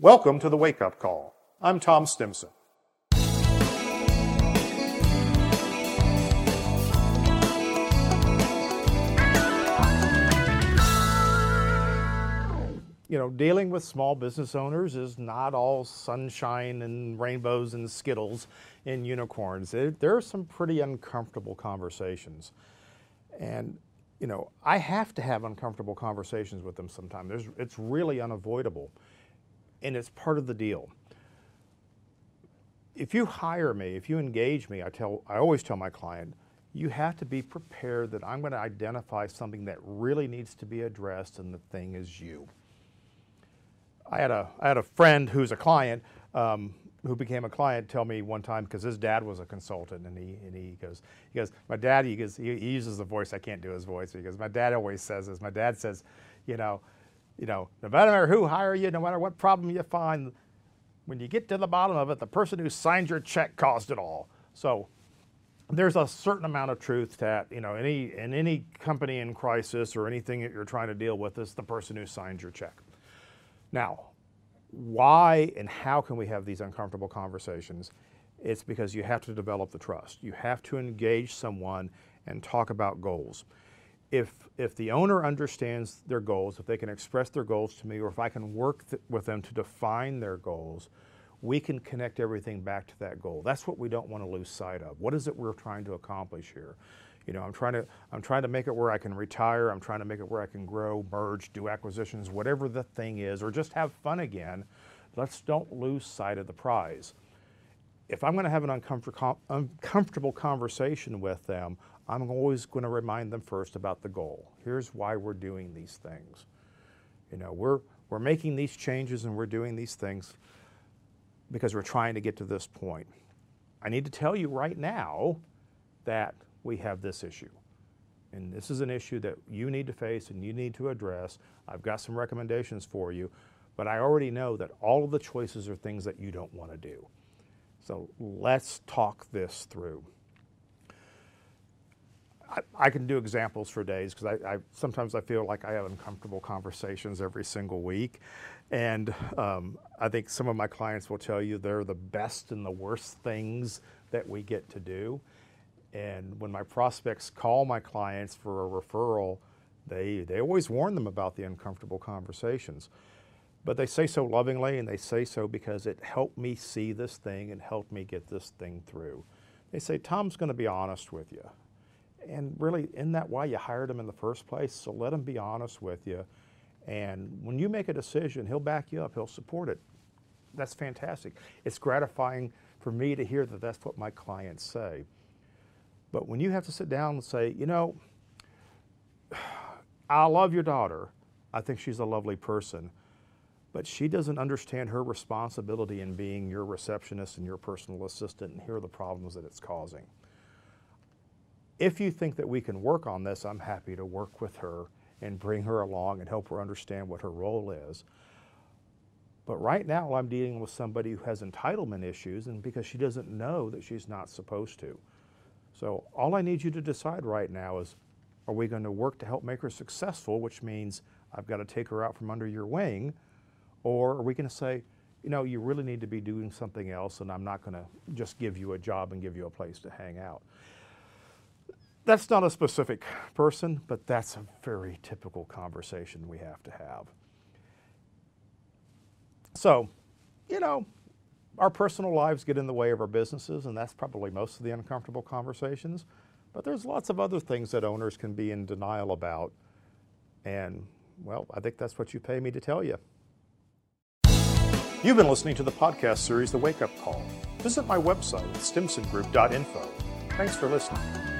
Welcome to the Wake Up Call. I'm Tom Stimson. You know, dealing with small business owners is not all sunshine and rainbows and skittles and unicorns. There, are some pretty uncomfortable conversations. And, you know, I have to have uncomfortable conversations with them sometimes. it's really unavoidable. And it's part of the deal. If you hire me, if you engage me, I tell I always tell my client, you have to be prepared that I'm going to identify something that really needs to be addressed and the thing is you. I had a I had a friend who's a client um, who became a client tell me one time because his dad was a consultant and he and he goes he goes my dad he goes he, he uses the voice I can't do his voice he goes my dad always says this my dad says you know you know no matter who hire you no matter what problem you find when you get to the bottom of it the person who signed your check caused it all so there's a certain amount of truth that you know any in any company in crisis or anything that you're trying to deal with is the person who signed your check now, why and how can we have these uncomfortable conversations? It's because you have to develop the trust. You have to engage someone and talk about goals. If, if the owner understands their goals, if they can express their goals to me, or if I can work th- with them to define their goals, we can connect everything back to that goal. That's what we don't want to lose sight of. What is it we're trying to accomplish here? You know, I'm trying to I'm trying to make it where I can retire. I'm trying to make it where I can grow, merge, do acquisitions, whatever the thing is, or just have fun again. Let's don't lose sight of the prize. If I'm going to have an uncomfortable, uncomfortable conversation with them, I'm always going to remind them first about the goal. Here's why we're doing these things. You know, we're we're making these changes and we're doing these things because we're trying to get to this point. I need to tell you right now that we have this issue. And this is an issue that you need to face and you need to address. I've got some recommendations for you, but I already know that all of the choices are things that you don't want to do. So let's talk this through. I, can do examples for days because I, I, sometimes I feel like I have uncomfortable conversations every single week, and um, I think some of my clients will tell you they're the best and the worst things that we get to do. And when my prospects call my clients for a referral, they, they always warn them about the uncomfortable conversations. But they say so lovingly and they say so because it helped me see this thing and helped me get this thing through. They say, Tom's going to be honest with you. And really, isn't that why you hired him in the first place? So let him be honest with you. And when you make a decision, he'll back you up, he'll support it. That's fantastic. It's gratifying for me to hear that that's what my clients say. But when you have to sit down and say, you know, I love your daughter, I think she's a lovely person, but she doesn't understand her responsibility in being your receptionist and your personal assistant, and here are the problems that it's causing. If you think that we can work on this, I'm happy to work with her and bring her along and help her understand what her role is. But right now, I'm dealing with somebody who has entitlement issues, and because she doesn't know that she's not supposed to. So all I need you to decide right now is, are we going to work to help make her successful, which means I've got to take her out from under your wing, or are we going to say, you know, you really need to be doing something else, and I'm not going to just give you a job and give you a place to hang out. That's not a specific person, but that's a very typical conversation we have to have. So, you know, our personal lives get in the way of our businesses, and that's probably most of the uncomfortable conversations. But there's lots of other things that owners can be in denial about. And, well, I think that's what you pay me to tell you. You've been listening to the podcast series, The Wake Up Call. Visit my website at stimsongroup.info. Thanks for listening.